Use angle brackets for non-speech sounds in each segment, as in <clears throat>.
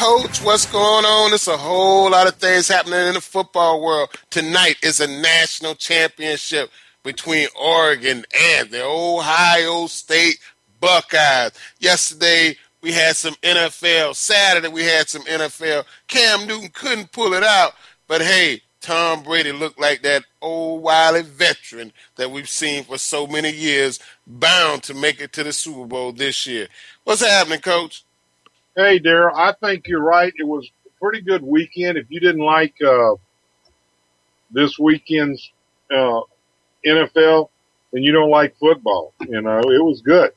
Coach, what's going on? There's a whole lot of things happening in the football world. Tonight is a national championship between Oregon and the Ohio State Buckeyes. Yesterday, we had some NFL. Saturday, we had some NFL. Cam Newton couldn't pull it out, but hey, Tom Brady looked like that old wily veteran that we've seen for so many years, bound to make it to the Super Bowl this year. What's happening, Coach? Hey, Daryl, I think you're right. It was a pretty good weekend. If you didn't like uh, this weekend's uh, NFL, then you don't like football. You know, it was good.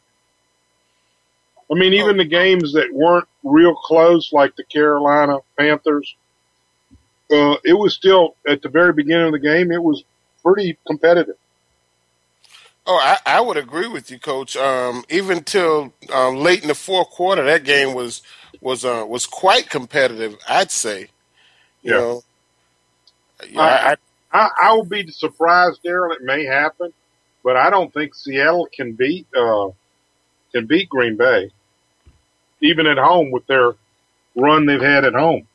I mean, even the games that weren't real close, like the Carolina Panthers, uh, it was still at the very beginning of the game. It was pretty competitive. Oh, I, I would agree with you, Coach. Um, even till um, late in the fourth quarter, that game was was uh, was quite competitive. I'd say. You Yeah. know, I, I, I, I will be surprised, Daryl. It may happen, but I don't think Seattle can beat uh, can beat Green Bay, even at home with their run they've had at home.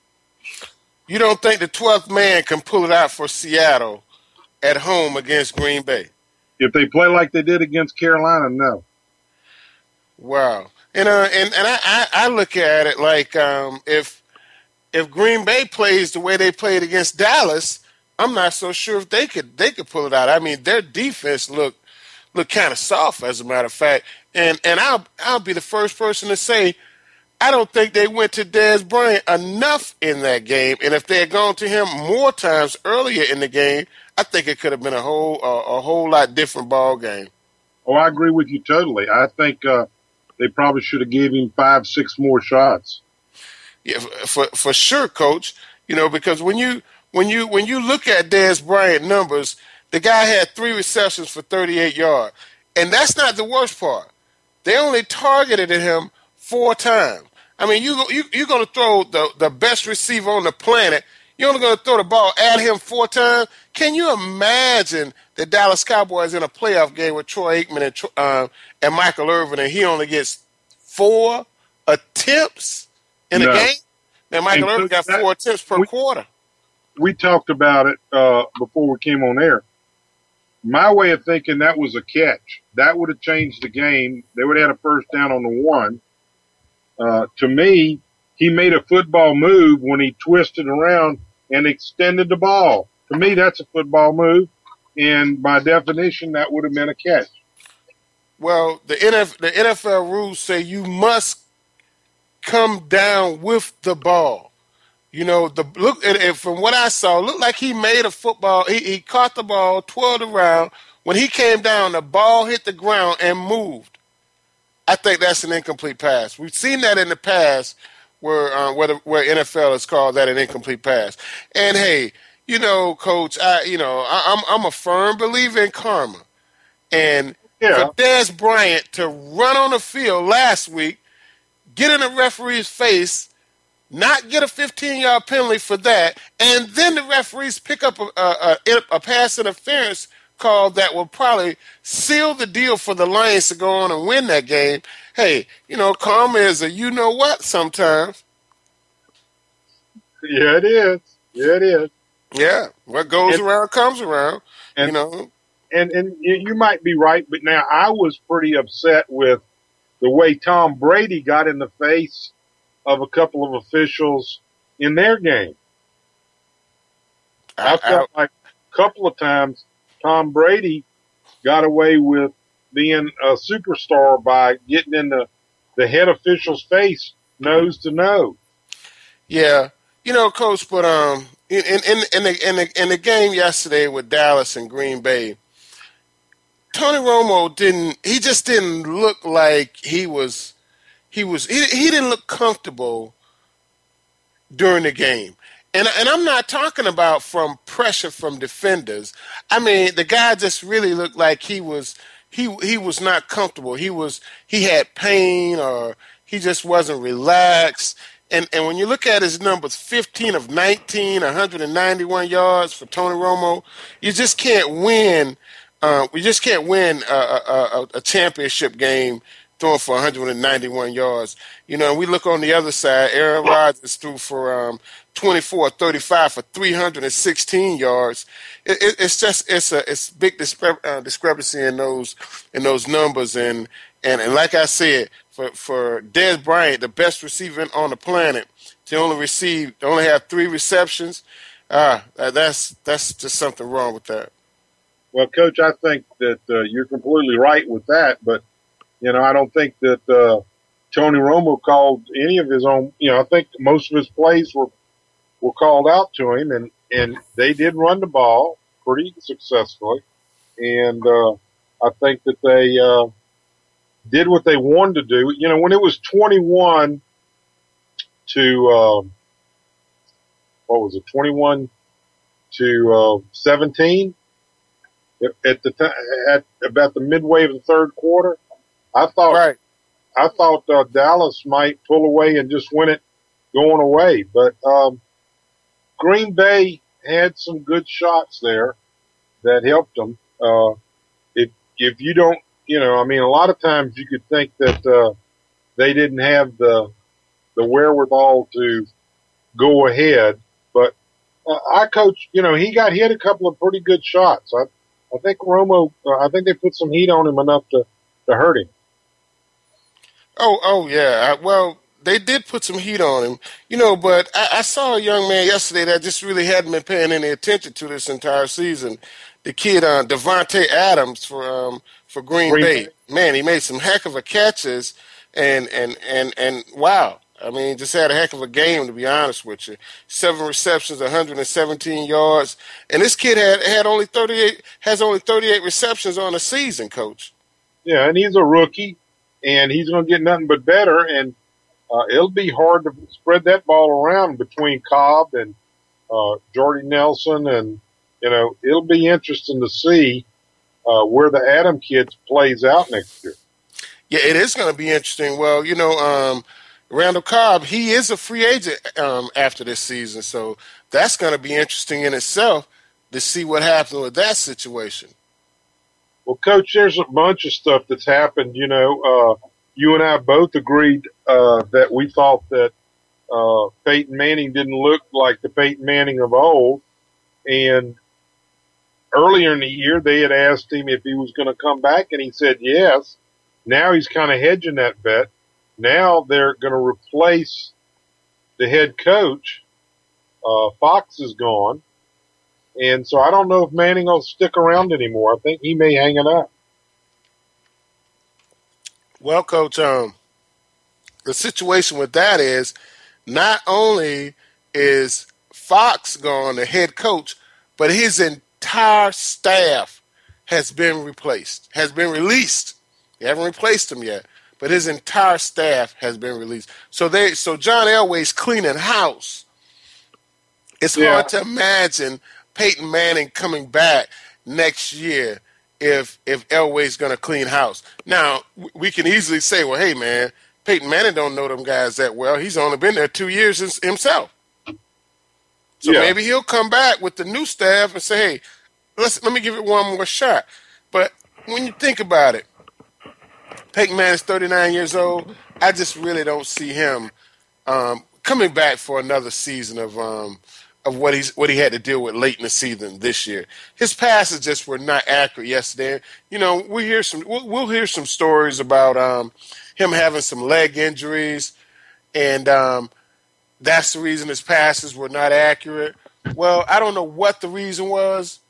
you don't think the twelfth man can pull it out for Seattle at home against Green Bay? If they play like they did against Carolina, no. Wow. And uh, and and I, I, I look at it like um, if if Green Bay plays the way they played against Dallas, I'm not so sure if they could they could pull it out. I mean, their defense looked looked kind of soft, as a matter of fact. And and I'll I'll be the first person to say I don't think they went to Dez Bryant enough in that game. And if they had gone to him more times earlier in the game, I think it could have been a whole uh, a whole lot different ball game. Oh, I agree with you totally. I think uh, they probably should have gave him five, six more shots. Yeah, for for sure, coach. You know, because when you when you when you look at Dez Bryant numbers, the guy had three receptions for 38 yards, and that's not the worst part. They only targeted him four times. I mean, you you you're going to throw the the best receiver on the planet. You're only going to throw the ball at him four times. Can you imagine the Dallas Cowboys in a playoff game with Troy Aikman and uh, and Michael Irvin, and he only gets four attempts in No. a game? Now Michael And Irvin got that- four attempts per we- quarter. We talked about it uh, before we came on air. My way of thinking that was a catch. That would have changed the game. They would have had a first down on the one. Uh, to me, he made a football move when he twisted around and extended the ball. To me, that's a football move, and by definition, that would have been a catch. Well, the NF, the NFL rules say you must come down with the ball. You know, the look and, and from what I saw, looked like he made a football. He, he caught the ball, twirled around. When he came down, the ball hit the ground and moved. I think that's an incomplete pass. We've seen that in the past, where uh, where, the, where NFL has called that an incomplete pass. And hey, you know, coach, I you know I, I'm I'm a firm believer in karma, and Yeah. for Dez Bryant to run on the field last week, get in the referee's face, not get a 15 yard penalty for that, and then the referees pick up a, a, a, a pass interference call that will probably seal the deal for the Lions to go on and win that game. Hey, you know, karma is a you know what sometimes. Yeah, it is. Yeah, it is. Yeah, what goes And- around comes around. and- you know, and and you might be right, but now I was pretty upset with the way Tom Brady got in the face of a couple of officials in their game. I, I, I, felt like a couple of times Tom Brady got away with being a superstar by getting in the the head official's face nose to nose. Yeah, you know, coach, but um, in in in, the in the in the game yesterday with Dallas and Green Bay, Tony Romo didn't. He just didn't look like he was. He was. He he didn't look comfortable during the game, and and I'm not talking about from pressure from defenders. I mean, the guy just really looked like he was he he was not comfortable. He was he had pain or he just wasn't relaxed. And and when you look at his numbers, 15 of 19, 191 yards for Tony Romo, you just can't win. Uh, we just can't win a, a, a, championship game throwing for 191 yards. You know, and we look on the other side. Aaron Rodgers threw for um, 24 35 for 316 yards. It, it, it's just it's a it's big discre- uh, discrepancy in those in those numbers. And and and like I said, for for Dez Bryant, the best receiver on the planet, to only receive to only have three receptions, ah, uh, that's that's just something wrong with that. Well, Coach, I think that uh, you're completely right with that, but you know, I don't think that uh, Tony Romo called any of his own. You know, I think most of his plays were were called out to him, and and they did run the ball pretty successfully, and uh, I think that they uh, did what they wanted to do. You know, when it was 21 to, um, what was it, 21 to, uh, 17 at the time, at about the midway of the third quarter, I thought, right. I thought, uh, Dallas might pull away and just win it going away. But, um, Green Bay had some good shots there that helped them. Uh, if, if you don't you know, I mean, a lot of times you could think that uh, they didn't have the the wherewithal to go ahead, but uh, I coach. You know, he got hit a couple of pretty good shots. I I think Romo. Uh, I think they put some heat on him enough to to hurt him. Oh, oh yeah. Well, they did put some heat on him, you know. But I, I, saw a young man yesterday that just really hadn't been paying any attention to this entire season. The kid, uh, Davante Adams, for um, for Green, Green Bay. Bay. Man, he made some heck of a catches, and and and and wow. I mean, just had a heck of a game to be honest with you. Seven receptions, 117 yards, and this kid had had only 38 has only 38 receptions on the season, coach. Yeah, and he's a rookie, and he's going to get nothing but better. And uh, it'll be hard to spread that ball around between Cobb and uh, Jordy Nelson, and you know it'll be interesting to see uh, where the Adam kids plays out next year. Yeah, it is going to be interesting. Well, you know, um, Randall Cobb, he is a free agent um, after this season, so that's going to be interesting in itself to see what happens with that situation. Well, Coach, there's a bunch of stuff that's happened. You know, uh, you and I both agreed uh, that we thought that uh, Peyton Manning didn't look like the Peyton Manning of old, and earlier in the year, they had asked him if he was going to come back, and he said yes. Now he's kind of hedging that bet. Now they're going to replace the head coach. Uh, Fox is gone. And so I don't know if Manning will stick around anymore. I think he may hang it up. Well, coach, um, the situation with that is not only is Fox gone, the head coach, but his entire staff has been replaced, has been released. They haven't replaced him yet, but his entire staff has been released. So they, so John Elway's cleaning house. It's yeah. hard to imagine Peyton Manning coming back next year if if Elway's going to clean house. Now we can easily say, well, hey man, Peyton Manning don't know them guys that well. He's only been there two years himself. So yeah. maybe he'll come back with the new staff and say, "Hey, let's let me give it one more shot." But when you think about it, Peyton Manning's 39 years old. I just really don't see him um, coming back for another season of um, of what he's what he had to deal with late in the season this year. His passes just were not accurate yesterday. You know, we hear some we'll, we'll hear some stories about um, him having some leg injuries, and um, that's the reason his passes were not accurate. Well, I don't know what the reason was.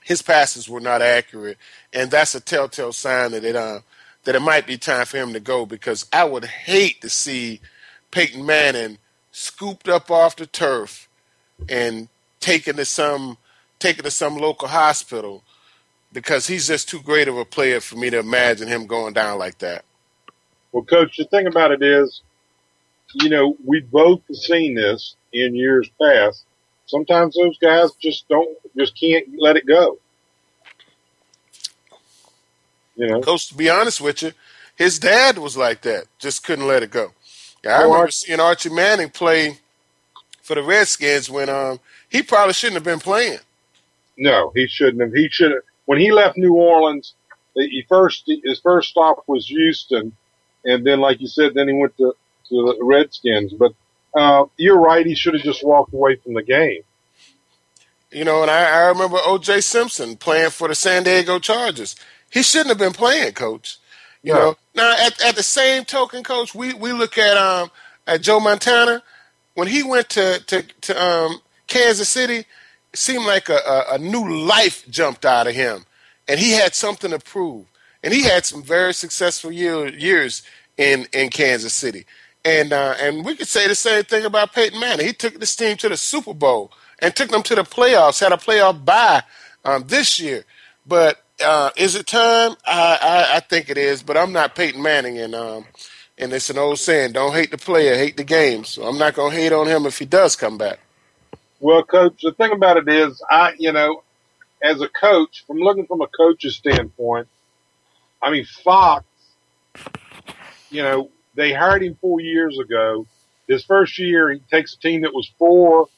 His passes were not accurate, and that's a telltale sign that it uh, that it might be time for him to go because I would hate to see Peyton Manning scooped up off the turf and taken to some taken to some local hospital because he's just too great of a player for me to imagine him going down like that. Well, coach, the thing about it is you know, we've both seen this in years past. sometimes those guys just don't, just can't let it go. You know, Coach, to be honest with you, his dad was like that. Just couldn't let it go. I Oh, remember Archie- seeing Archie Manning play for the Redskins when um he probably shouldn't have been playing. no, he shouldn't have. He should have. When he left New Orleans, he first his first stop was Houston, and then, like you said, then he went to to the Redskins. But uh, you're right. He should have just walked away from the game. You know, and I, I remember O.J. Simpson playing for the San Diego Chargers. He shouldn't have been playing, Coach. You No. know, now at, at the same token, Coach, we, we look at um at Joe Montana when he went to to, to um, Kansas City. It seemed like a, a, a new life jumped out of him, and he had something to prove. And he had some very successful year, years in in Kansas City. And uh, and we could say the same thing about Peyton Manning. He took this team to the Super Bowl and took them to the playoffs. Had a playoff bye um, this year, but uh, is it time? I, I I think it is. But I'm not Peyton Manning, and um, and it's an old saying: don't hate the player, hate the game. So I'm not gonna hate on him if he does come back. Well, coach, the thing about it is, I, you know, as a coach, from looking from a coach's standpoint, I mean, Fox, you know, they hired him four years ago. His first year, he takes a team that was four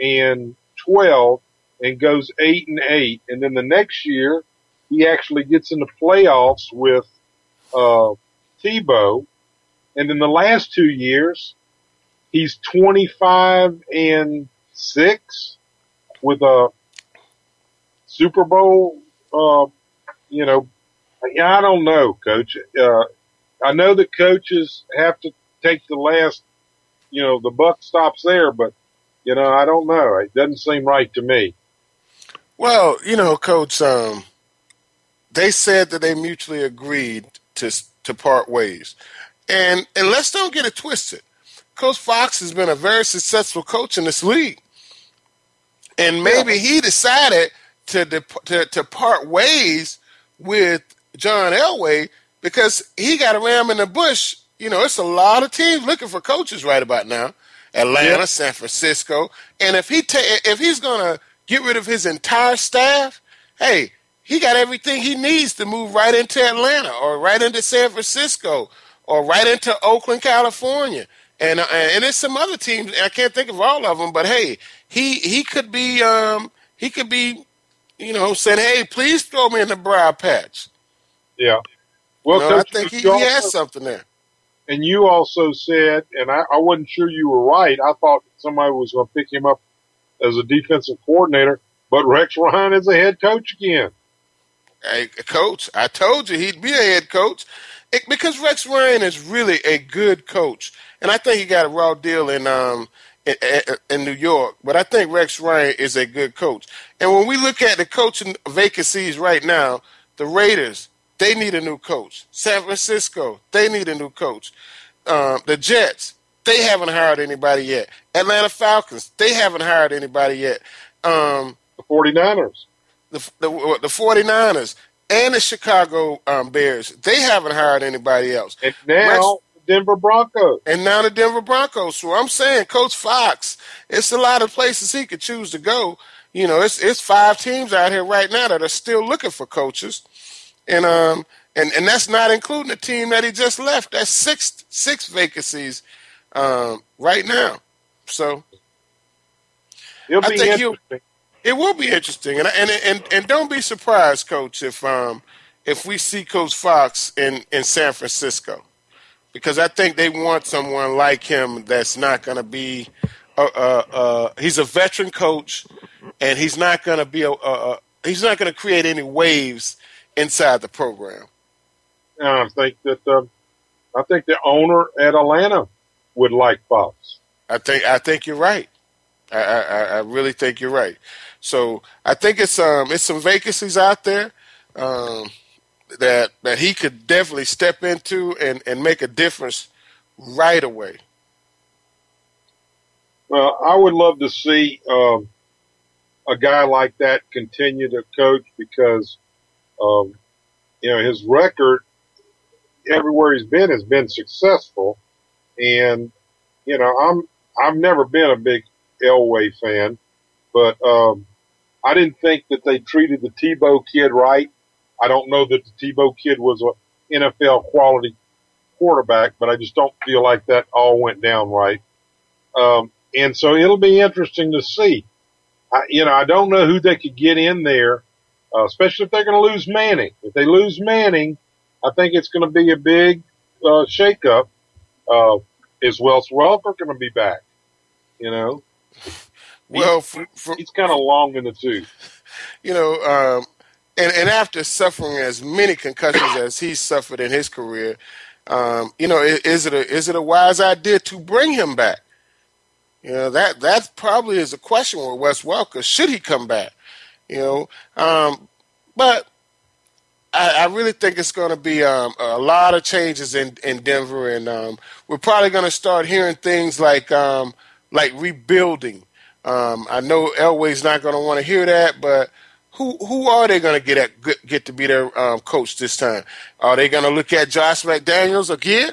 and 12 and goes eight and eight. And then the next year, he actually gets in the playoffs with, uh, Tebow. And in the last two years, he's 25 and six with a Super Bowl, uh, you know, I don't know, coach. Uh, I know that coaches have to take the last, you know, the buck stops there, but, you know, I don't know. It doesn't seem right to me. Well, you know, Coach, um, they said that they mutually agreed to to part ways, and and let's don't get it twisted. Coach Fox has been a very successful coach in this league, and maybe he decided to dep- to to part ways with John Elway because he got a ram in the bush. You know, it's a lot of teams looking for coaches right about now. Atlanta, Yeah. San Francisco, and if he ta- if he's gonna get rid of his entire staff, hey, he got everything he needs to move right into Atlanta or right into San Francisco or right into Oakland, California. And uh, and there's some other teams. I can't think of all of them, but hey, he he could be um he could be, you know, saying, hey, please throw me in the briar patch. Yeah. Well, you know, I think he, he has something there. and you also said, and I, I wasn't sure you were right. I thought somebody was going to pick him up as a defensive coordinator, but Rex Ryan is a head coach again. Hey, coach, I told you he'd be a head coach It- because Rex Ryan is really a good coach, and I think he got a raw deal in um in, in- New York. But I think Rex Ryan is a good coach. And when we look at the coaching vacancies right now, the Raiders they need a new coach. San Francisco they need a new coach. Um, the Jets they haven't hired anybody yet. Atlanta Falcons they haven't hired anybody yet. Um, The 49ers. the the, the 49ers and the Chicago um, Bears, they haven't hired anybody else. And now the Denver Broncos. And now the Denver Broncos. So I'm saying Coach Fox, it's a lot of places he could choose to go. You know, it's it's five teams out here right now that are still looking for coaches. And um and, and that's not including the team that he just left. That's six six vacancies um, right now. So It'll I be think interesting. It will be interesting, and and and, and don't be surprised, Coach, if um if we see Coach Fox in in San Francisco, because I think they want someone like him that's not going to be, uh, uh, uh, he's a veteran coach, and he's not going to be a, a, he's not going to create any waves inside the program. I think that um, I think the owner at Atlanta would like Fox. I think I think you're right. I, I, I really think you're right. So I think it's um it's some vacancies out there um, that that he could definitely step into and, and make a difference right away. Well, I would love to see um, a guy like that continue to coach because, um, you know, his record everywhere he's been has been successful, and you know, I'm I've never been a big Elway fan, but um, I didn't think that they treated the Tebow kid right. I don't know that the Tebow kid was an NFL quality quarterback, but I just don't feel like that all went down right. Um, and so it'll be interesting to see. I, you know, I don't know who they could get in there, uh, especially if they're going to lose Manning. If they lose Manning, I think it's going to be a big uh, shakeup. Uh, is Wes Welker going to be back? You know, well, for, for, he's kind of long in the tooth. You know, um, and and after suffering as many concussions as he's suffered in his career, um, you know, is it a is it a wise idea to bring him back? You know that that probably is a question with Wes Welker. Should he come back? You know, um, but I, I, really think it's going to be um, a lot of changes in in Denver, and um, we're probably going to start hearing things like um, like rebuilding. Um, I know Elway's not going to want to hear that, but who who are they going to get at get to be their um, coach this time? Are they going to look at Josh McDaniels again?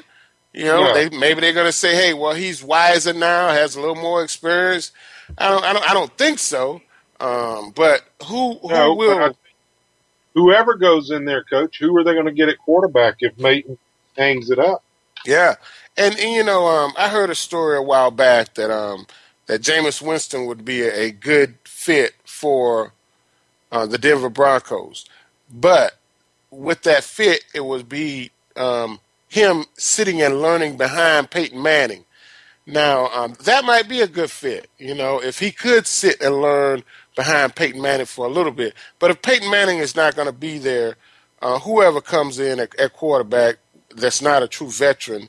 You know, yeah. they maybe they're going to say, "Hey, well, he's wiser now, has a little more experience." I don't, I don't, I don't think so. Um, but who, who no, will? I, whoever goes in there, coach, who are they going to get at quarterback if Mayton hangs it up? Yeah, and, and you know, um, I heard a story a while back that um, that Jameis Winston would be a, a good fit for uh, the Denver Broncos, but with that fit, it would be um, him sitting and learning behind Peyton Manning. Now, um, that might be a good fit, you know, if he could sit and learn behind Peyton Manning for a little bit. But if Peyton Manning is not going to be there, uh, whoever comes in at, at, quarterback that's not a true veteran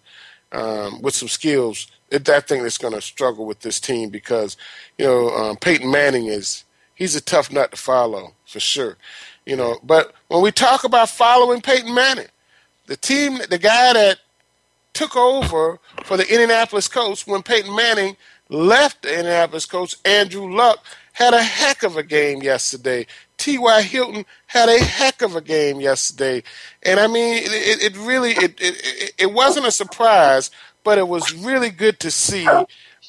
um, with some skills, it, I think it's going to struggle with this team because, you know, um, Peyton Manning is he's a tough nut to follow for sure. You know, but when we talk about following Peyton Manning, the team, the guy that took over for the Indianapolis Colts when Peyton Manning left the Indianapolis Colts, Andrew Luck had a heck of a game yesterday. T.Y. Hilton had a heck of a game yesterday. And I mean, it, it really, it, it, it wasn't a surprise, but it was really good to see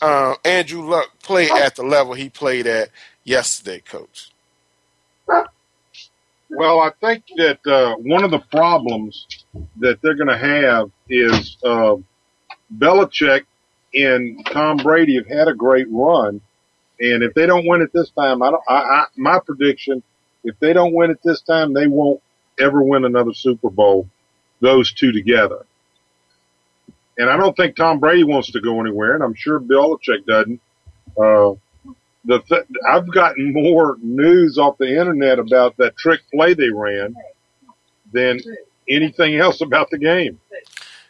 uh, Andrew Luck play at the level he played at yesterday, Coach. Well, I think that uh, one of the problems that they're going to have is uh, Belichick and Tom Brady have had a great run, and if they don't win it this time, I don't. I, I, my prediction, if they don't win it this time, they won't ever win another Super Bowl. Those two together, and I don't think Tom Brady wants to go anywhere, and I'm sure Belichick doesn't. Uh, the th- I've gotten more news off the internet about that trick play they ran than anything else about the game.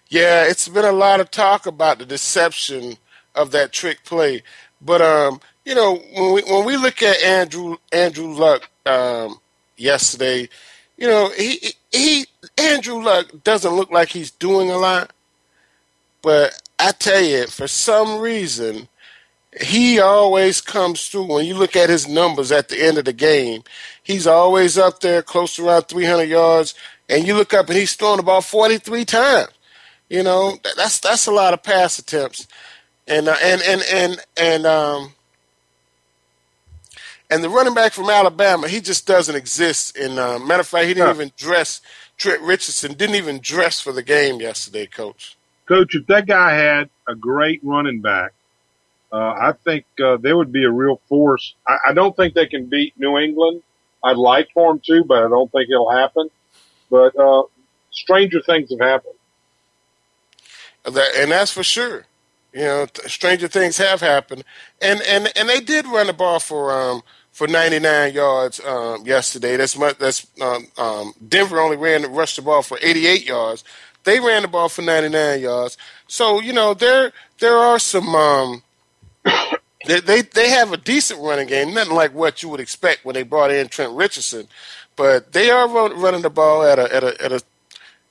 Yeah, it's been a lot of talk about the deception of that trick play, but um, you know, when we when we look at Andrew Andrew Luck um, yesterday, you know, he he Andrew Luck doesn't look like he's doing a lot, but I tell you, for some reason, he always comes through. When you look at his numbers at the end of the game, he's always up there close to around 300 yards. And you look up and he's thrown about 43 times. You know, that's that's a lot of pass attempts. And uh, and and and and um and the running back from Alabama, he just doesn't exist. In uh, matter of fact, he didn't even dress. Trent Richardson didn't even dress for the game yesterday, Coach. Coach, if that guy had a great running back, uh, I think uh, they would be a real force. I, I don't think they can beat New England. I'd like for them to, but I don't think it'll happen. But uh, stranger things have happened. and that's for sure. You know, stranger things have happened, and and and they did run the ball for um for 99 yards um, yesterday. That's much. That's um, um, Denver only ran rushed the ball for 88 yards. They ran the ball for 99 yards. So you know there there are some um, <coughs> they, they they have a decent running game, nothing like what you would expect when they brought in Trent Richardson, but they are running the ball at a at a at a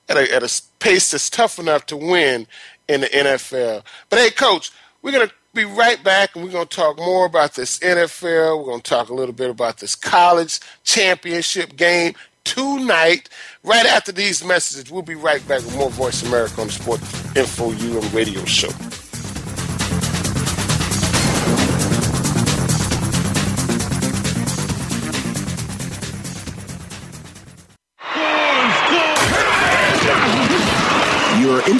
at a, at a pace that's tough enough to win in the NFL. But hey, coach, we're gonna be right back and we're gonna talk more about this NFL. We're gonna talk a little bit about this college championship game tonight. Right after these messages, we'll be right back with more Voice America on the Sports Info UM radio show.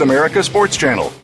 America Sports Channel.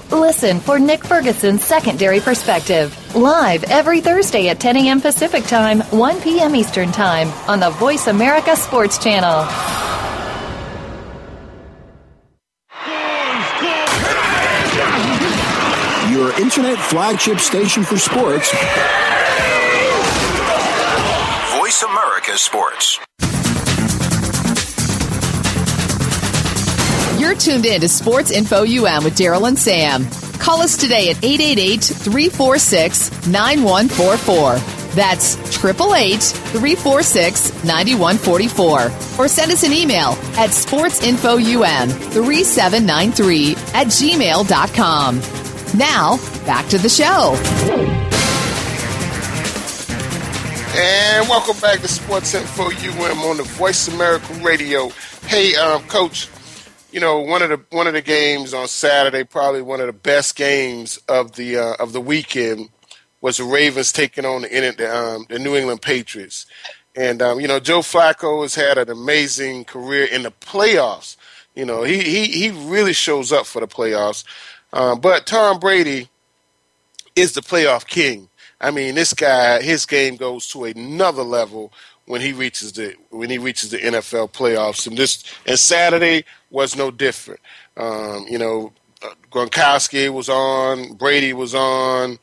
Listen for Nick Ferguson's Secondary Perspective, live every Thursday at 10 a.m. Pacific Time, 1 p.m. Eastern Time on the Voice America Sports Channel. Your internet flagship station for sports. Voice America Sports. You're tuned in to Sports Info UM with Daryl and Sam. Call us today at 888 346 9144. That's 888 346 9144. Or send us an email at sportsinfoum3793 at gmail.com. Now, back to the show. And welcome back to Sports Info UM on the Voice America Radio. Hey, um, Coach, you know one of the one of the games on Saturday, probably one of the best games of the uh, of the weekend, was the Ravens taking on the the, um, the New England Patriots. And um, you know Joe Flacco has had an amazing career in the playoffs. You know he he he really shows up for the playoffs. Um, but Tom Brady is the playoff king. I mean, this guy, his game goes to another level when he reaches the when he reaches the NFL playoffs. And this and Saturday was no different. Um, you know, uh, Gronkowski was on, Brady was on,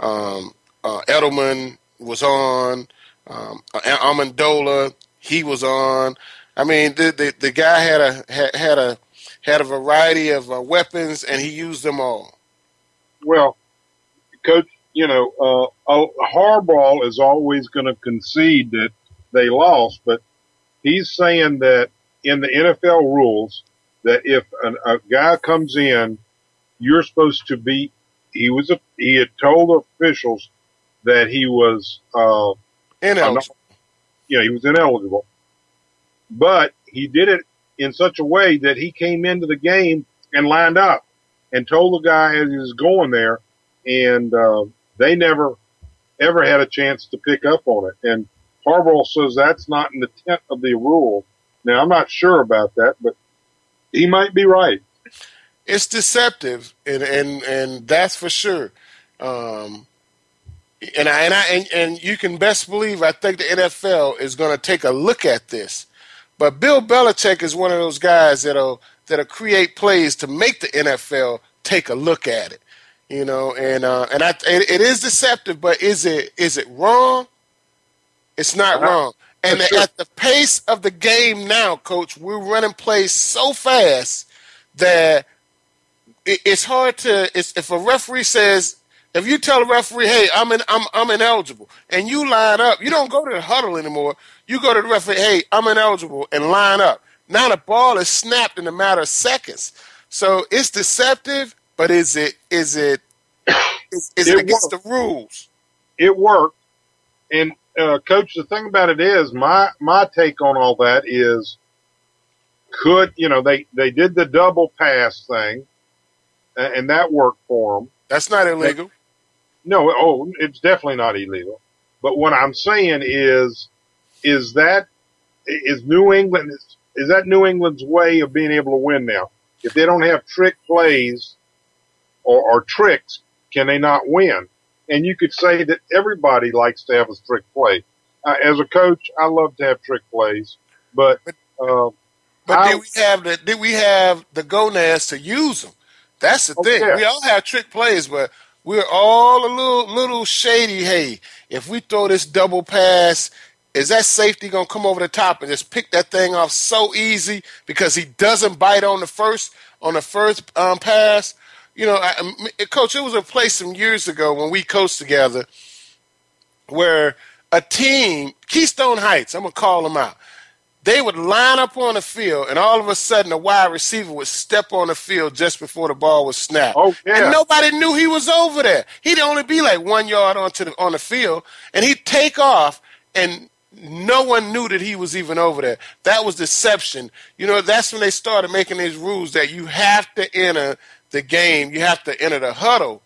um, uh, Edelman was on, um, Amendola he was on. I mean, the the, the guy had a had, had a had a variety of uh, weapons, and he used them all. Well, coach, you know, uh, Harbaugh is always going to concede that they lost, but he's saying that in the NFL rules, that if an, a guy comes in, you're supposed to be. He was a, he had told officials that he was uh, ineligible. Yeah, he was ineligible, but he did it in such a way that he came into the game and lined up and told the guy as he was going there, and uh, they never ever had a chance to pick up on it. And Harbaugh says that's not in the intent of the rule. Now I'm not sure about that, but he might be right. It's deceptive, and and and that's for sure. Um, and I and I and, and you can best believe I think the NFL is going to take a look at this. But Bill Belichick is one of those guys that'll that'll create plays to make the NFL take a look at it. You know, and uh, and I it, it is deceptive, but is it is it wrong? It's not uh-huh. wrong. And sure. at the pace of the game now, coach, we're running plays so fast that it's hard to. It's, if a referee says, if you tell a referee, "Hey, I'm in, I'm I'm ineligible," and you line up, you don't go to the huddle anymore. You go to the referee, "Hey, I'm ineligible," and line up. Now the ball is snapped in a matter of seconds. So it's deceptive, but is it is it is, is it, it against worked. the rules? It worked, and uh, coach, the thing about it is my, my take on all that is could, you know, they, they did the double pass thing and that worked for them. That's not illegal. No, oh, it's definitely not illegal. But what I'm saying is, is that is New England is, is that New England's way of being able to win now? If they don't have trick plays or, or tricks, can they not win? And you could say that everybody likes to have a trick play. Uh, as a coach, I love to have trick plays, but uh, but I, did we have the did we have the gonads to use them? That's the Oh, thing. We all have trick plays, but we're all a little little shady. Hey, if we throw this double pass, is that safety gonna come over the top and just pick that thing off so easy because he doesn't bite on the first on the first um, pass? You know, I, coach, it was a place some years ago when we coached together where a team, Keystone Heights, I'm gonna call them out. They would line up on the field, and all of a sudden, a wide receiver would step on the field just before the ball was snapped. Oh, yeah. And nobody knew he was over there. He'd only be like one yard onto the on the field, and he'd take off, and no one knew that he was even over there. That was deception. You know, that's when they started making these rules that you have to enter the game, you have to enter the huddle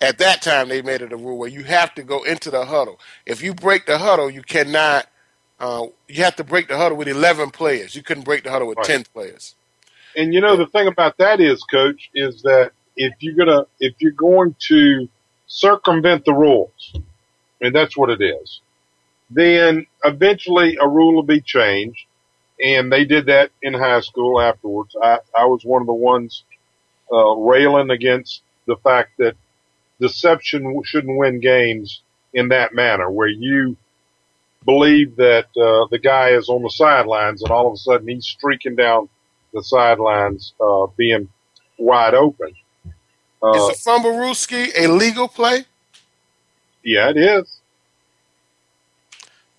at that time they made it a rule where you have to go into the huddle. If you break the huddle, you cannot. Uh, you have to break the huddle with eleven players. You couldn't break the huddle with Right. ten players. And you know the thing about that is, coach, is that if you're gonna if you're going to circumvent the rules, and that's what it is, then eventually a rule will be changed. And they did that in high school afterwards. I, I was one of the ones uh, railing against the fact that deception shouldn't win games in that manner, where you believe that uh, the guy is on the sidelines and all of a sudden he's streaking down the sidelines, uh, being wide open. Uh, Is a fumblerooski a legal play? yeah, it is.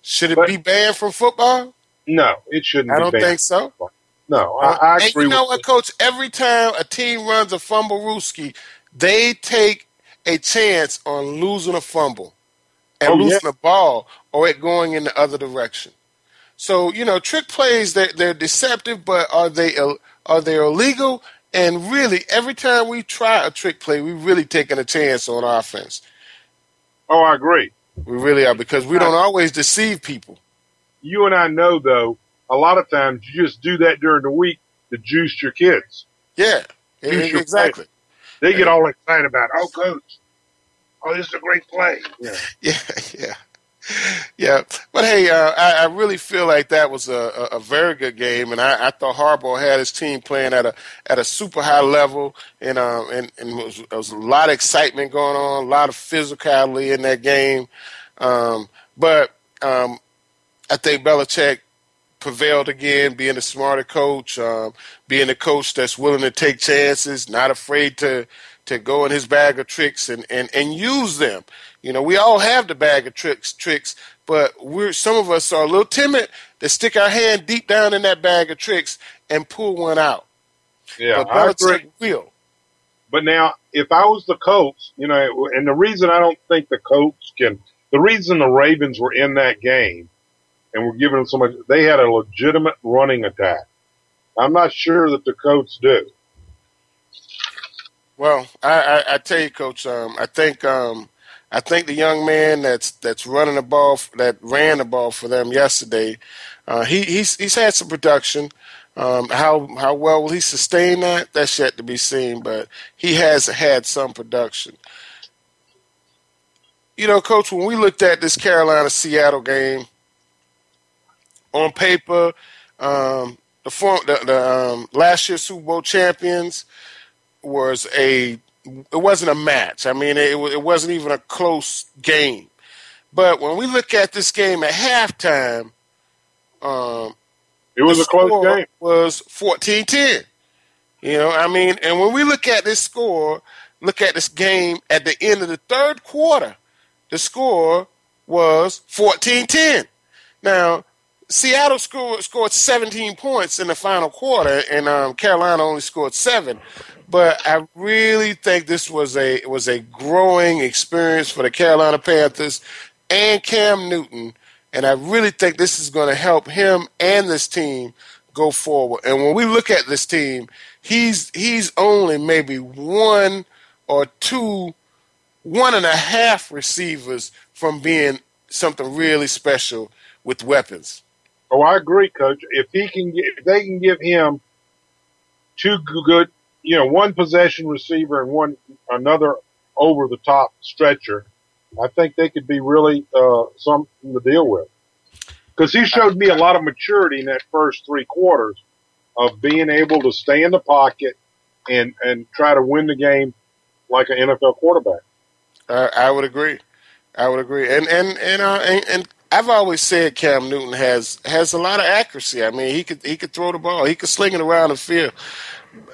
Should it But- be banned from football? No, it shouldn't I be don't think so. No, I, I and you know what, Coach? Every time a team runs a fumblerooski, they take a chance on losing a fumble and Oh, yeah. losing a ball or it going in the other direction. So you know, trick plays they're, they're deceptive, but are they are they illegal? And really, every time we try a trick play, we're really taking a chance on offense. Oh, I agree. We really are because we don't always deceive people. You and I know though, a lot of times you just do that during the week to juice your kids. Yeah, e- your exactly. They get all excited about, oh, coach, oh, this is a great play. Yeah. <laughs> Yeah, yeah, yeah. But hey, uh, I, I really feel like that was a, a, a very good game, and I, I thought Harbaugh had his team playing at a at a super high level, and um, and, and was, there was a lot of excitement going on, a lot of physicality in that game. Um, but um, I think Belichick prevailed again, being a smarter coach, um, being a coach that's willing to take chances, not afraid to to go in his bag of tricks and, and, and use them. You know, we all have the bag of tricks tricks, but we're some of us are a little timid to stick our hand deep down in that bag of tricks and pull one out. Yeah, but I agree. will. But now, if I was the coach, you know, and the reason I don't think the coach can, the reason the Ravens were in that game and we're giving them so much, they had a legitimate running attack. I'm not sure that the coach do. Well, I, I, I tell you, Coach, um, I think um, I think the young man that's that's running the ball that ran the ball for them yesterday, uh, he he's he's had some production. Um, how how well will he sustain that? That's yet to be seen, but he has had some production. You know, Coach, when we looked at this Carolina Seattle game, on paper, um, the, form, the, the um, last year's Super Bowl champions was a it wasn't a match. I mean, it, it wasn't even a close game. But when we look at this game at halftime, um, It was a close game. Was 14-10. You know, I mean, and when we look at this score, look at this game at the end of the third quarter, the score was 14-10. Now, Seattle scored scored 17 points in the final quarter, and um, Carolina only scored seven. But I really think this was a was a growing experience for the Carolina Panthers and Cam Newton, and I really think this is going to help him and this team go forward. And when we look at this team, he's he's only maybe one or two, one and a half receivers from being something really special with weapons. Oh, I agree, Coach. If he can, get, if they can give him two good, you know, one possession receiver and one another over the top stretcher, I think they could be really uh, something to deal with. Because he showed me a lot of maturity in that first three quarters of being able to stay in the pocket and and try to win the game like an NFL quarterback. Uh, I would agree. I would agree. And and and, uh, and and I've always said Cam Newton has has a lot of accuracy. I mean, he could he could throw the ball, he could sling it around the field,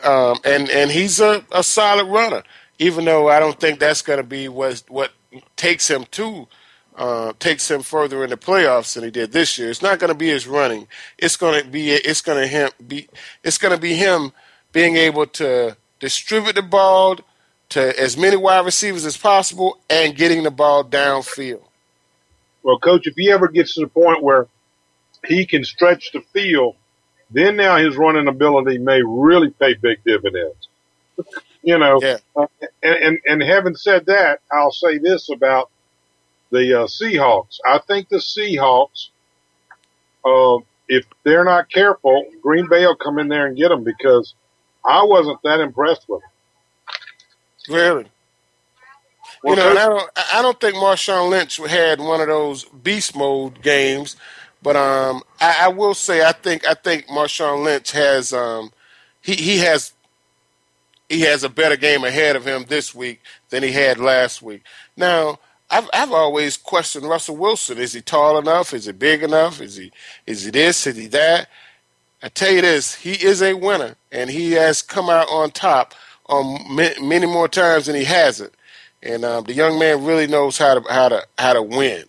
um, and and he's a, a solid runner. Even though I don't think that's going to be what what takes him to uh, takes him further in the playoffs than he did this year. It's not going to be his running. It's going to be it's going to him be it's going to be him being able to distribute the ball to as many wide receivers as possible and getting the ball downfield. Well, coach, if he ever gets to the point where he can stretch the field, then now his running ability may really pay big dividends. you know, yeah. uh, and, and and having said that, I'll say this about the uh, Seahawks. I think the Seahawks, uh, if they're not careful, Green Bay will come in there and get them because I wasn't that impressed with them. Really? You know, I don't, I don't think Marshawn Lynch had one of those beast mode games, but um, I, I will say I think I think Marshawn Lynch has um, he he has he has a better game ahead of him this week than he had last week. Now, I've I've always questioned Russell Wilson. Is he tall enough? Is he big enough? Is he is he this? Is he that? I tell you this, he is a winner, and he has come out on top on many more times than he hasn't. And um, the young man really knows how to how to how to win.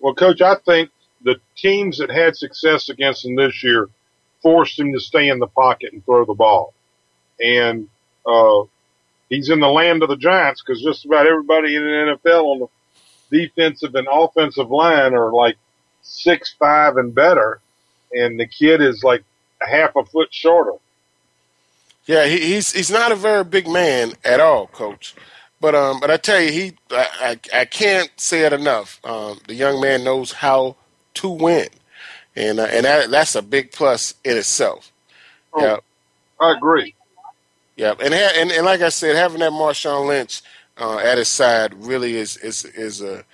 Well, coach, I think the teams that had success against him this year forced him to stay in the pocket and throw the ball. And, uh, he's in the land of the giants because just about everybody in the NFL on the defensive and offensive line are like six, five and better. And the kid is like a half a foot shorter. Yeah, he, he's he's not a very big man at all, coach. But um, but I tell you, he I, I, I can't say it enough. Um, the young man knows how to win, and uh, and that, that's a big plus in itself. Oh. Yeah, I agree. yeah, and ha- and and like I said, having that Marshawn Lynch uh, at his side really is is is a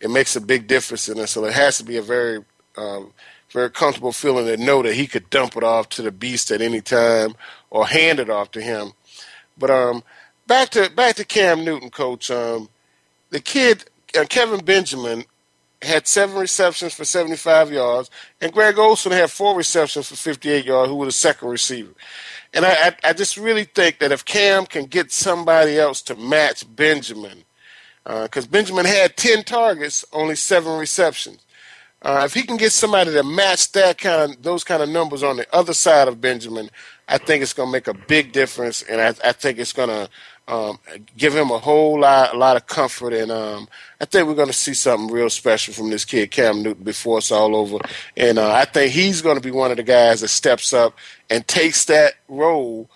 it makes a big difference in it. So it has to be a very um, very comfortable feeling to know that he could dump it off to the beast at any time or hand it off to him. But um, back to back to Cam Newton, coach. Um, the kid uh, Kelvin Benjamin had seven receptions for 75 yards, and Greg Olsen had four receptions for 58 yards, who was the second receiver. And I, I, I just really think that if Cam can get somebody else to match Benjamin, because Benjamin had 10 targets, only seven receptions. Uh, if he can get somebody to match that kind of those kind of numbers on the other side of Benjamin, I think it's going to make a big difference, and I, I think it's going to um, give him a whole lot, a lot of comfort, and um, I think we're going to see something real special from this kid Cam Newton before it's all over. And uh, I think he's going to be one of the guys that steps up and takes that role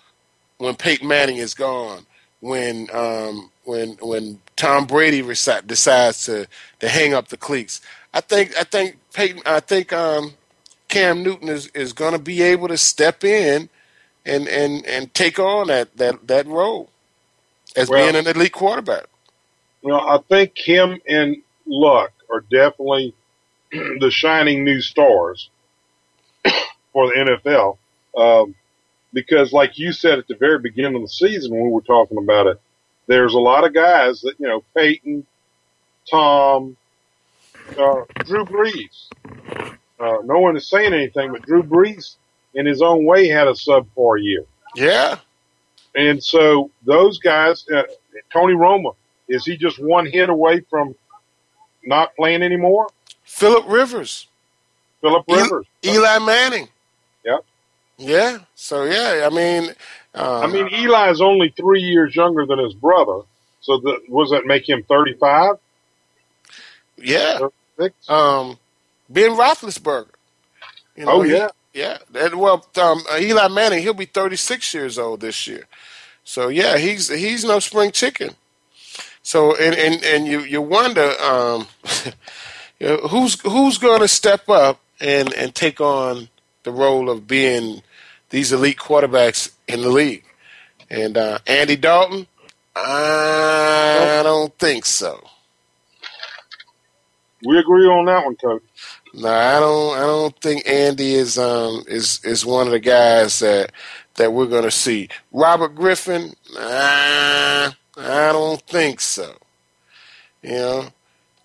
when Peyton Manning is gone, when um, when when Tom Brady decides to to hang up the cleats. I think I think Peyton I think um, Cam Newton is, is going to be able to step in and and and take on that that that role as Well- being an elite quarterback. You know, I think him and Luck are definitely <clears throat> the shining new stars for the NFL. Um, because like you said at the very beginning of the season when we were talking about it, there's a lot of guys that, you know, Peyton, Tom, uh, Drew Brees. Uh, no one is saying anything, but Drew Brees in his own way had a subpar year. Yeah, And so those guys, uh, Tony Romo, is he just one hit away from not playing anymore? Philip Rivers, Philip E- Rivers. Eli Manning. Yep. Yeah. So yeah, I mean, uh, I mean, Eli is only three years younger than his brother. So the, was that make him 35? yeah. Six? Um, Ben Roethlisberger. You know, Oh, yeah. Yeah, and well, um, Eli Manning, he'll be 36 years old this year. So yeah, he's he's no spring chicken. So and and, and you you wonder um, <laughs> you know, who's who's going to step up and and take on the role of being these elite quarterbacks in the league. And uh, Andy Dalton, I don't think so. We agree on that one, Coach. No, I don't. I don't think Andy is um is is one of the guys that that we're going to see. Robert Griffin, nah, I don't think so. You know,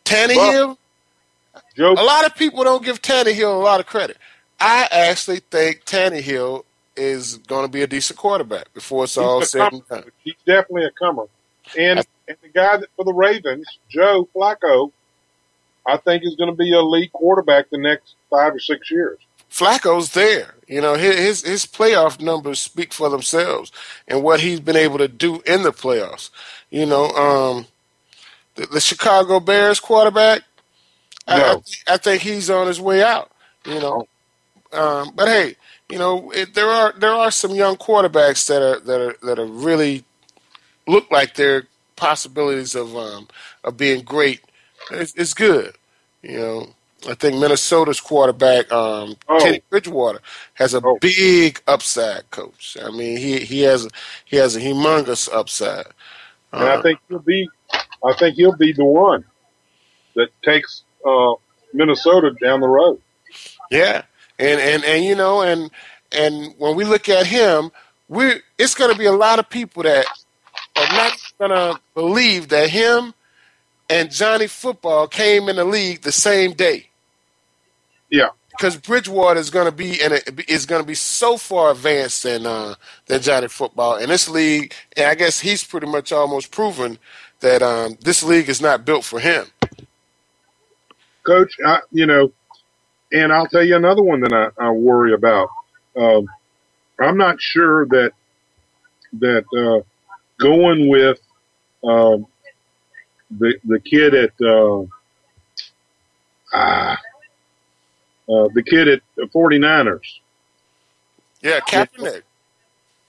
Tannehill. Joe, a lot of people don't give Tannehill a lot of credit. I actually think Tannehill is going to be a decent quarterback before it's all he's, said and done. he's definitely a comer. And, and the guy that, for the Ravens, Joe Flacco, I think is going to be a lead quarterback the next five or six years. Flacco's there. You know, his his his playoff numbers speak for themselves and what he's been able to do in the playoffs. You know, um, the, the Chicago Bears quarterback, I, I, th- I think he's on his way out. You know, um, but hey, you know, it, there are there are some young quarterbacks that are that are that are really look like they're possibilities of um, of being great. It's, it's good. You know, I think Minnesota's quarterback, um, Oh. Teddy Bridgewater, has a Oh. big upside. Coach, I mean, he he has he has a humongous upside. And Uh, I think he'll be, I think he'll be the one that takes uh, Minnesota down the road. Yeah, and and and you know, and and when we look at him, we it's going to be a lot of people that are not going to believe that him and Johnny Football came in the league the same day. Yeah. Because Bridgewater is going to be in a, is going to be so far advanced than uh, than Johnny Football in this league, and I guess he's pretty much almost proven that um, this league is not built for him. Coach, I, you know, and I'll tell you another one that I, I worry about. Um, I'm not sure that that uh, going with um, the the kid at uh, ah, uh, the kid at the 49ers. Yeah, Kaepernick.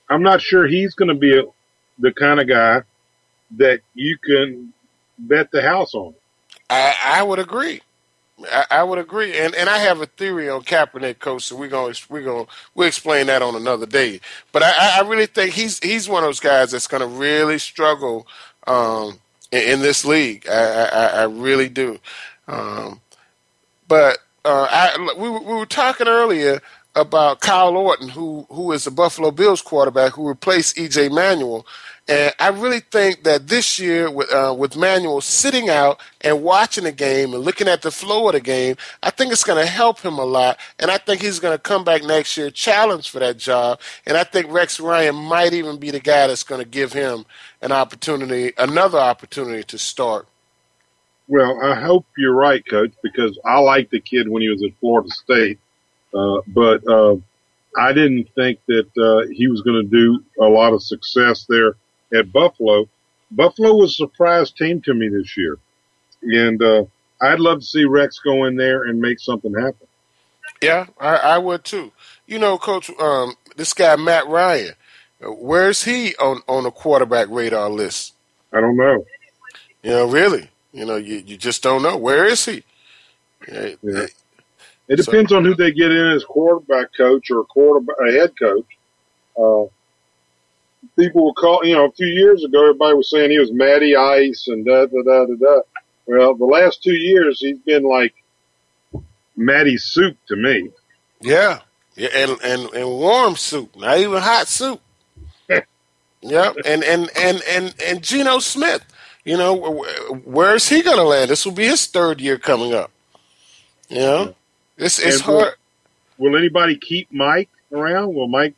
I'm not sure he's going to be a, the kind of guy that you can bet the house on. I, I would agree. I, I would agree, and and I have a theory on Kaepernick, coach. So we're gonna we're gonna we'll explain that on another day. But I, I really think he's he's one of those guys that's gonna really struggle um, in, in this league. I, I, I really do. Um, but uh, I, we, we were talking earlier about Kyle Orton, who who is the Buffalo Bills quarterback who replaced EJ Manuel, and I really think that this year with uh, with Manuel sitting out and watching the game and looking at the flow of the game, I think it's going to help him a lot, and I think he's going to come back next year challenged for that job, and I think Rex Ryan might even be the guy that's going to give him an opportunity, another opportunity to start. Well, I hope you're right, Coach, because I liked the kid when he was at Florida State, uh, but uh, I didn't think that uh, he was going to do a lot of success there at Buffalo. Buffalo was a surprise team to me this year, and uh, I'd love to see Rex go in there and make something happen. Yeah, I, I would too. You know, Coach, um, this guy Matt Ryan, uh, where's he on on the quarterback radar list? I don't know. You know, really, you know, you, you just don't know where is he. Yeah. It depends on who they get in as quarterback coach or a quarterback a head coach. Uh, people were call, you know, a few years ago, everybody was saying he was Matty Ice and da da da da da. Well, the last two years, he's been like Matty Soup to me. yeah, yeah, and and and warm soup, not even hot soup. <laughs> yep, and and and and and Geno Smith. You know, where's he going to land? This will be his third year coming up. You know, it's it's And will- hard. Will anybody keep Mike around? Will Mike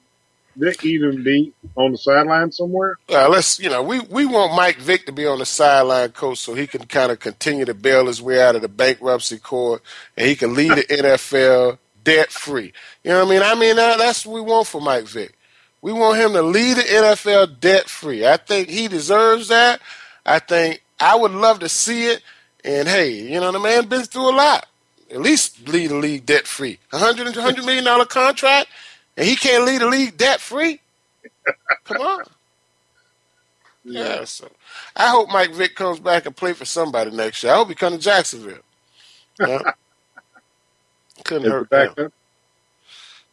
Vick even be on the sideline somewhere? Uh, let's you know we, we want Mike Vick to be on the sideline coach so he can kind of continue to bail his way out of the bankruptcy court and he can lead the <laughs> NFL debt free. You know what I mean? I mean uh, that's what we want for Mike Vick. We want him to lead the NFL debt free. I think he deserves that. I think I would love to see it. And hey, you know the man been through a lot. At least lead the league debt free. A hundred hundred million dollar contract, and he can't lead the league debt free. Come on. <laughs> Yeah. So I hope Mike Vick comes back and play for somebody next year. I hope he comes to Jacksonville. Yeah. <laughs> couldn't hurt them.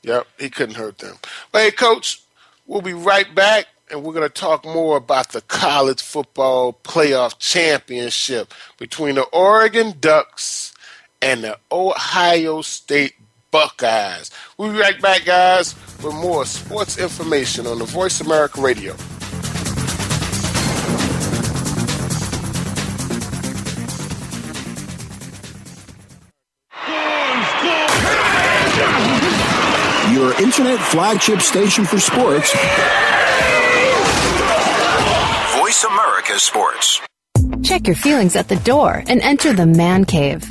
Yep, he couldn't hurt them. But hey, coach, we'll be right back and we're going to talk more about the college football playoff championship between the Oregon Ducks and the Ohio State Buckeyes. We'll be right back, guys, with more sports information on the Voice America Radio. Your internet flagship station for sports. Voice America Sports. Check your feelings at the door and enter the man cave.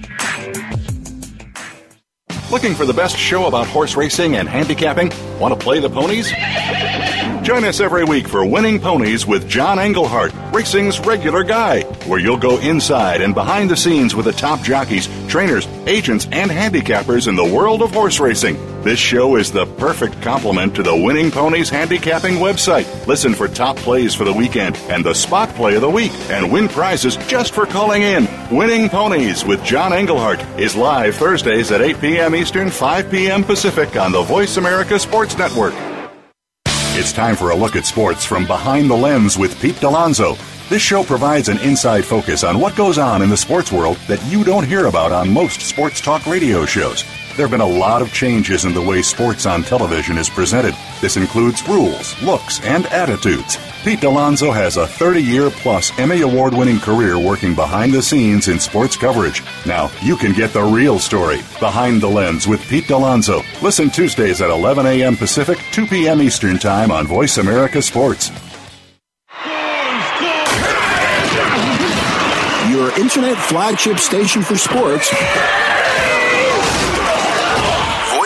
Looking for the best show about horse racing and handicapping? Want to play the ponies? Join us every week for Winning Ponies with John Englehart, racing's regular guy, where you'll go inside and behind the scenes with the top jockeys, trainers, agents, and handicappers in the world of horse racing. This show is the perfect complement to the Winning Ponies handicapping website. Listen for top plays for the weekend and the spot play of the week and win prizes just for calling in. Winning Ponies with John Englehart is live Thursdays at 8 p.m. Eastern, 5 p.m. Pacific on the Voice America Sports Network. It's time for a look at sports from behind the lens with Pete Dalonzo. This show provides an inside focus on what goes on in the sports world that you don't hear about on most sports talk radio shows. There have been a lot of changes in the way sports on television is presented. This includes rules, looks, and attitudes. Pete Dalonzo has a 30 year plus Emmy Award winning career working behind the scenes in sports coverage. Now, you can get the real story behind the lens with Pete Dalonzo. Listen Tuesdays at 11 a.m. Pacific, 2 p.m. Eastern Time on Voice America Sports. Your internet flagship station for sports.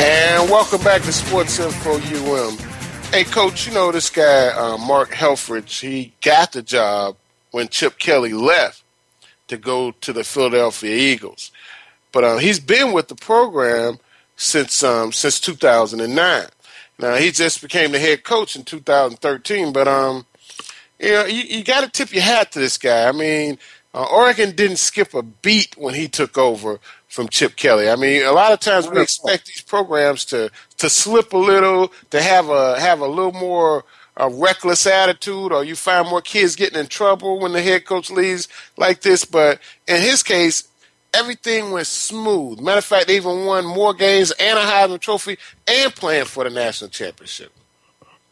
And welcome back to Sports Info UM. Hey, Coach, you know this guy, uh, Mark Helfrich, he got the job when Chip Kelly left to go to the Philadelphia Eagles. But uh, he's been with the program since um, since 2009. Now, he just became the head coach in 2013, but um, you know, you, you got to tip your hat to this guy. I mean, uh, Oregon didn't skip a beat when he took over from Chip Kelly. I mean, a lot of times we expect these programs to to slip a little, to have a have a little more a reckless attitude, or you find more kids getting in trouble when the head coach leaves like this. But in his case, everything went smooth. Matter of fact, they even won more games and a Heisman Trophy and playing for the national championship.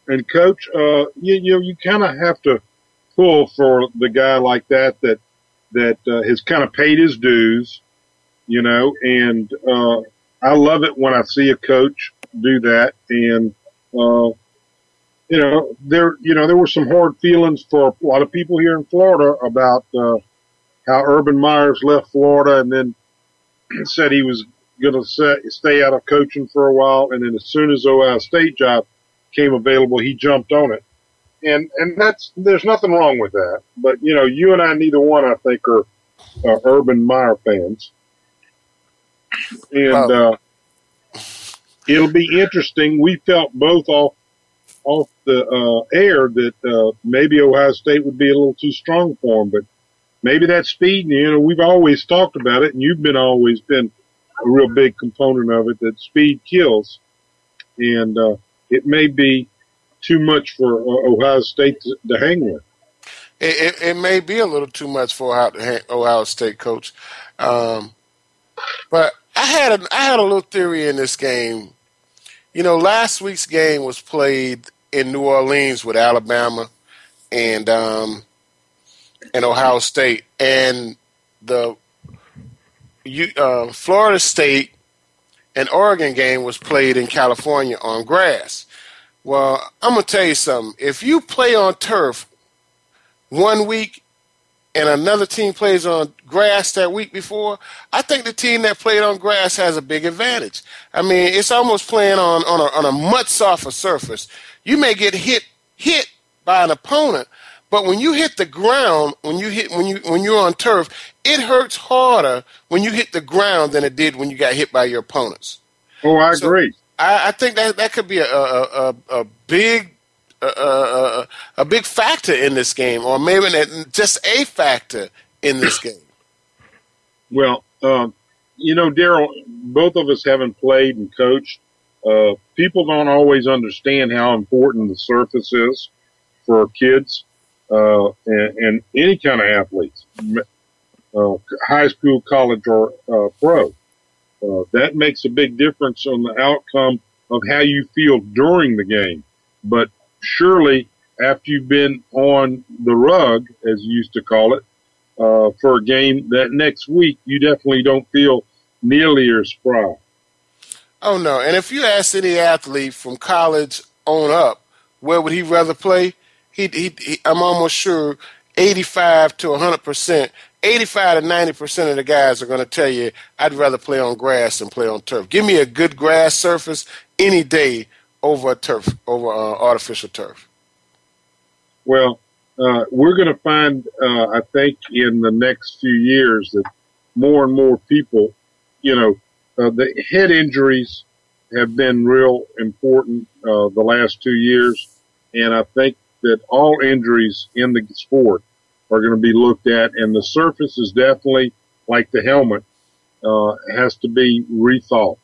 And coach, uh, you you, you kind of have to pull for the guy like that that that uh, has kind of paid his dues, you know. And uh, I love it when I see a coach do that. And uh, you know, there you know there were some hard feelings for a lot of people here in Florida about uh, how Urban Myers left Florida and then <clears throat> said he was going to stay out of coaching for a while, and then as soon as Ohio State job came available, he jumped on it and and that's there's nothing wrong with that. But you know, you and I, neither one, I think, are uh, Urban Meyer fans, and uh, it'll be interesting. We felt both off off the uh, air that uh, maybe Ohio State would be a little too strong for them, but maybe that speed. You know, we've always talked about it, and you've been always been a real big component of it. That speed kills, and uh, it may be too much for uh, Ohio State to, to hang with. It, it, it, may be a little too much for Ohio, Ohio State coach, um, but I had a I had a little theory in this game. You know, last week's game was played in New Orleans with Alabama and um, and Ohio State, and the uh, Florida State and Oregon game was played in California on grass. Well, I'm gonna tell you something. If you play on turf one week and another team plays on grass that week before, I think the team that played on grass has a big advantage. I mean, it's almost playing on on a, on a much softer surface. You may get hit hit by an opponent, but when you hit the ground, when you hit when you when you're on turf, it hurts harder when you hit the ground than it did when you got hit by your opponents. Oh, I so agree. I, I, think that that could be a a, a, a big a, a, big factor in this game, or maybe just a factor in this game. Well, uh, you know, Daryl, both of us haven't played and coached. Uh, people don't always understand how important the surface is for kids uh, and, and, any kind of athletes, uh, high school, college, or uh, pro. Uh, that makes a big difference on the outcome of how you feel during the game. But surely, after you've been on the rug, as you used to call it, uh, for a game that next week, you definitely don't feel nearly as spry. Oh no! And if you ask any athlete from college on up, where would he rather play? he, he, he I'm almost sure 85 to 100 percent, 85 to 90 percent of the guys are going to tell you, I'd rather play on grass than play on turf. Give me a good grass surface any day over turf, over uh, artificial turf. Well, uh, we're going to find, uh, I think, in the next few years that more and more people, you know, uh, the head injuries have been real important uh, the last two years, and I think that all injuries in the sport are going to be looked at, and the surface is definitely like the helmet uh, has to be rethought.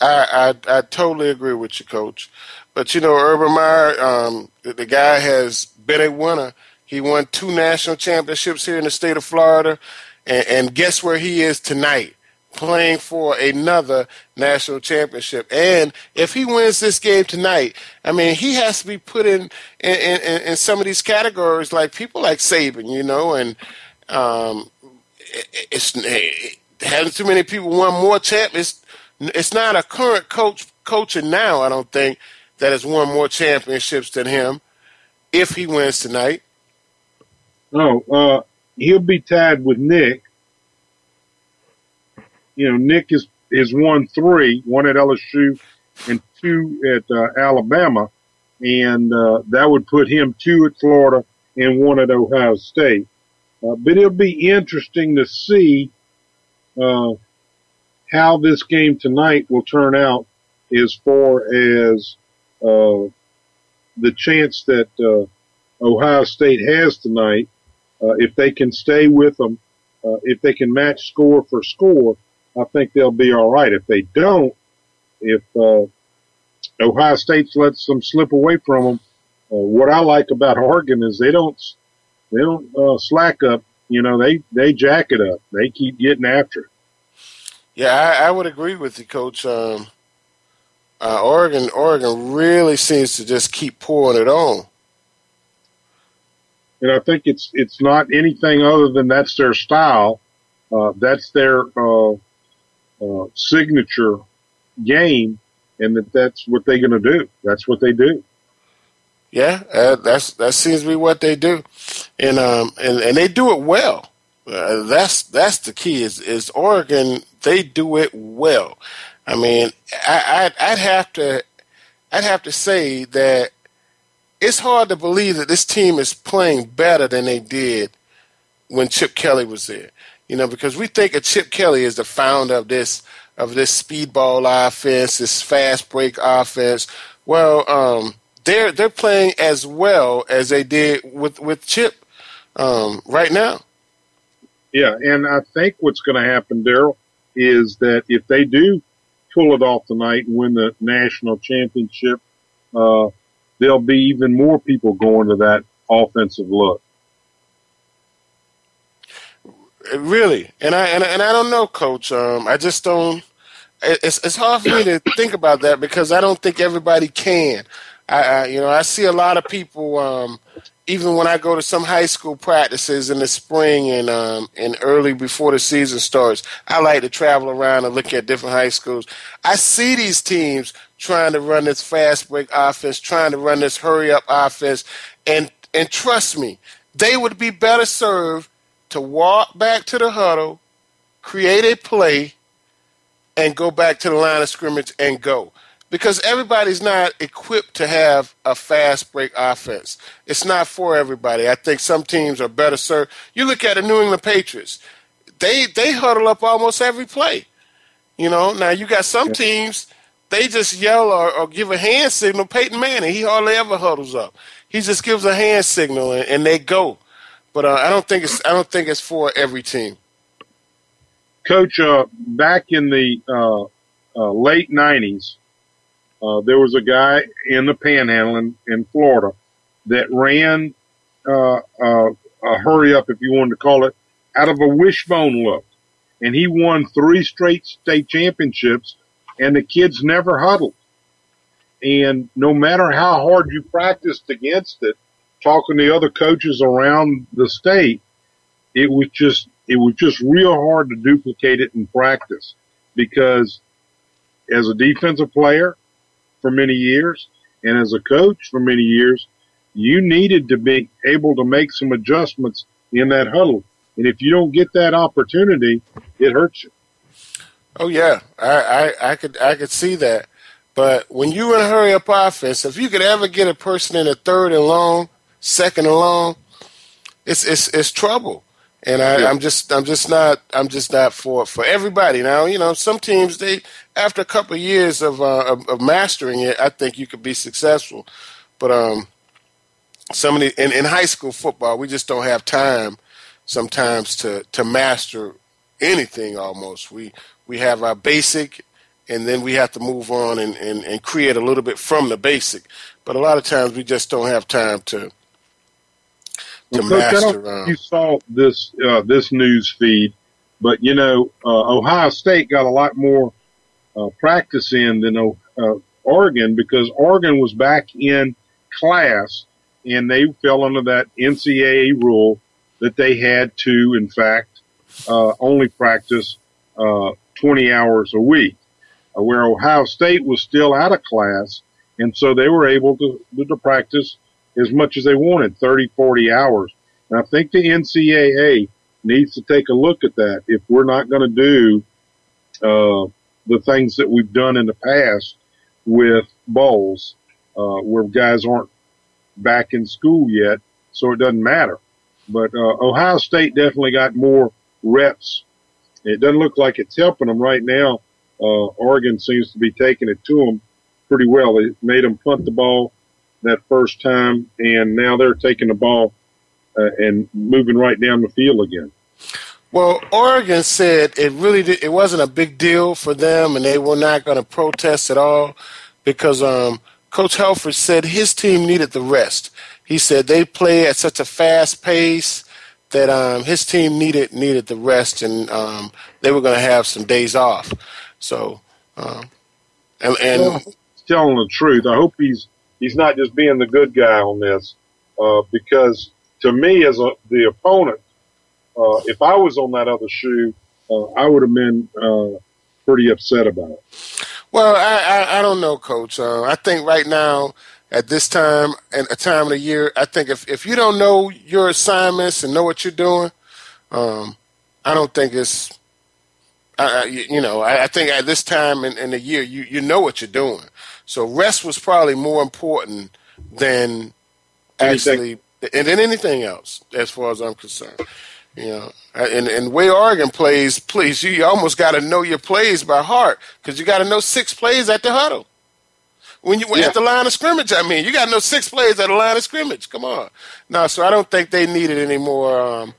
I, I, I totally agree with you, Coach. But you know, Urban Meyer, um, the, guy has been a winner. He won two national championships here in the state of Florida, and, and guess where he is tonight? playing for another national championship. And if he wins this game tonight, I mean, he has to be put in in, in, in some of these categories, like people like Saban, you know, and um, it's it, having too many people won more champions. It's, it's not a current coach coaching now. I don't think that has won more championships than him. If he wins tonight, no, uh, he'll be tied with Nick you know, Nick is, is won three, one at LSU and two at uh, Alabama. And, uh, that would put him two at Florida and one at Ohio State. Uh, but it'll be interesting to see, uh, how this game tonight will turn out as far as, uh, the chance that, uh, Ohio State has tonight, uh, if they can stay with them, uh, if they can match score for score, I think they'll be all right. If they don't, if uh, Ohio State lets them slip away from them, uh, what I like about Oregon is they don't they don't uh, slack up. You know, they they jack it up. They keep getting after it. Yeah, I, I would agree with you, Coach. Um, uh, Oregon, Oregon really seems to just keep pouring it on. And I think it's it's not anything other than that's their style. Uh, that's their uh, uh, signature game, and that that's what they're going to do. That's what they do. Yeah, uh, that's that seems to be what they do, and um and, and they do it well. Uh, that's that's the key. Is is Oregon? They do it well. I mean, I, I'd, I'd have to I'd have to say that it's hard to believe that this team is playing better than they did when Chip Kelly was there you know, because we think of Chip Kelly as the founder of this of this speedball offense, this fast break offense. Well, um, they're they're playing as well as they did with with Chip um, right now. Yeah, and I think what's going to happen, Daryl, is that if they do pull it off tonight and win the national championship, uh, there'll be even more people going to that offensive look. Really, and I and, and I don't know, Coach. Um, I just don't. It's it's hard for me to think about that because I don't think everybody can. I, I you know I see a lot of people. Um, even when I go to some high school practices in the spring and um, and early before the season starts, I like to travel around and look at different high schools. I see these teams trying to run this fast break offense, trying to run this hurry up offense, and and trust me, they would be better served to walk back to the huddle, create a play, and go back to the line of scrimmage and go. Because everybody's not equipped to have a fast break offense. It's not for everybody. I think some teams are better served. You look at the New England Patriots, they they huddle up almost every play. You know, now you got some teams, they just yell or, or give a hand signal. Peyton Manning, he hardly ever huddles up. He just gives a hand signal and, and they go. But uh, I don't think it's I don't think it's for every team. Coach, uh, back in the uh, uh late '90s, uh, there was a guy in the Panhandle in, in Florida that ran uh, a hurry up, if you wanted to call it, out of a wishbone look, and he won three straight state championships, and the kids never huddled. And no matter how hard you practiced against it, talking to other coaches around the state, it was just it was just real hard to duplicate it in practice because as a defensive player for many years and as a coach for many years, you needed to be able to make some adjustments in that huddle. And if you don't get that opportunity, it hurts you. Oh yeah, I, I, I could I could see that. But when you in a hurry up offense, if you could ever get a person in a third and long second along, it's it's it's trouble. And I, I'm just I'm just not I'm just not for for everybody. Now you know some teams they after a couple of years of, uh, of, of mastering it, I think you could be successful. But um, some of the in, in high school football, we just don't have time sometimes to to master anything. Almost we we have our basic, and then we have to move on and, and, and create a little bit from the basic. But a lot of times we just don't have time to to well, master. Coach, you saw this uh, this news feed, but you know uh, Ohio State got a lot more uh, practice in than uh, Oregon because Oregon was back in class and they fell under that NCAA rule that they had to, in fact, uh, only practice uh, 20 hours a week, where Ohio State was still out of class, and so they were able to, to practice as much as they wanted, 30, 40 hours. And I think the NCAA needs to take a look at that. If we're not going to do uh, the things that we've done in the past with bowls, uh, where guys aren't back in school yet, so it doesn't matter. But uh, Ohio State definitely got more reps. It doesn't look like it's helping them right now. Uh, Oregon seems to be taking it to them pretty well. They made them punt the ball that first time, and now they're taking the ball uh, and moving right down the field again. Well, Oregon said it really did, it wasn't a big deal for them, and they were not going to protest at all because um, Coach Helfrich said his team needed the rest. He said they play at such a fast pace that um, his team needed needed the rest, and um, they were going to have some days off. So, um, and, and well, telling the truth, I hope he's he's not just being the good guy on this, uh, because to me as a, the opponent, uh, if I was on that other shoe, uh, I would have been uh, pretty upset about it. Well, I, I, I don't know, Coach. Uh, I think right now, at this time and a time of the year, I think if, if you don't know your assignments and know what you're doing, um, I don't think it's, I, you, you know, I, I, think at this time in, in the year, you, you know what you're doing. So rest was probably more important than actually, and than anything else, as far as I'm concerned. You know, and and way Oregon plays, please, you almost got to know your plays by heart because you got to know six plays at the huddle. When you yeah. at the line of scrimmage, I mean, you got to know six plays at the line of scrimmage. Come on, no. So I don't think they needed any more um,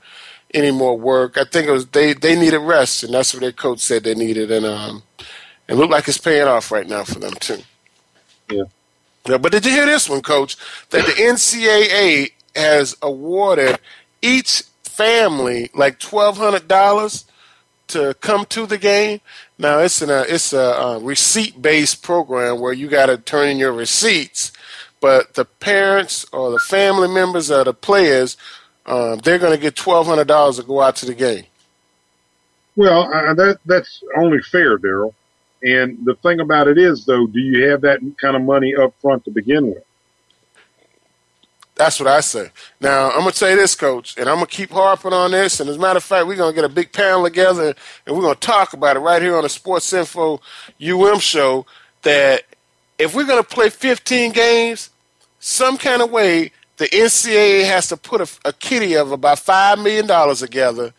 any more work. I think it was they they needed rest, and that's what their coach said they needed. And um, It looked like it's paying off right now for them too. Yeah. yeah. But did you hear this one, Coach? That the NCAA has awarded each family like twelve hundred dollars to come to the game. Now it's a it's a, a receipt based program where you got to turn in your receipts, but the parents or the family members of the players, um, they're going to get twelve hundred dollars to go out to the game. Well, uh, that that's only fair, Daryl. And the thing about it is, though, do you have that kind of money up front to begin with? That's what I say. Now I'm gonna say this, Coach, and I'm gonna keep harping on this. And as a matter of fact, we're gonna get a big panel together, and we're gonna talk about it right here on the Sports Info UM show. That if we're gonna play 15 games, some kind of way, the NCAA has to put a, a kitty of about five million dollars together,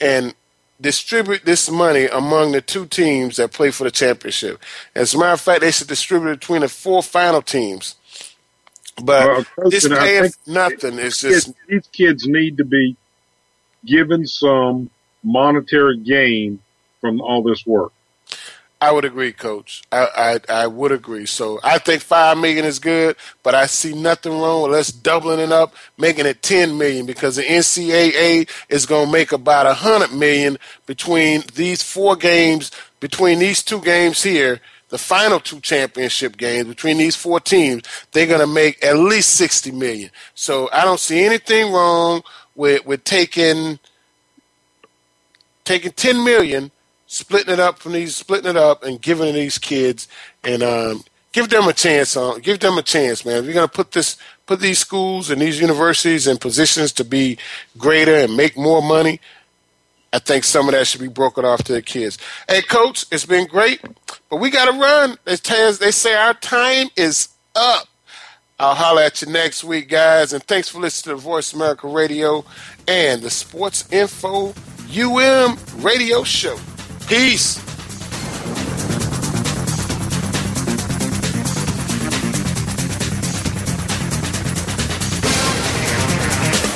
and distribute this money among the two teams that play for the championship. As a matter of fact, they should distribute it between the four final teams. But well, this paying nothing is just kids, these kids need to be given some monetary gain from all this work. I would agree, Coach. I, I, I would agree. So I think five million is good, but I see nothing wrong with us doubling it up, making it ten million, because the NCAA is going to make about a hundred million between these four games, between these two games here, the final two championship games between these four teams. They're going to make at least sixty million. So I don't see anything wrong with with taking taking ten million splitting it up from these, splitting it up and giving these kids and um, give them a chance on, give them a chance, man. If you're gonna put this, put these schools and these universities in positions to be greater and make more money. I think some of that should be broken off to the kids. Hey, coach, it's been great, but we got to run. They say our time is up. I'll holler at you next week, guys. And thanks for listening to Voice America Radio and the Sports Info UM Radio Show. Peace.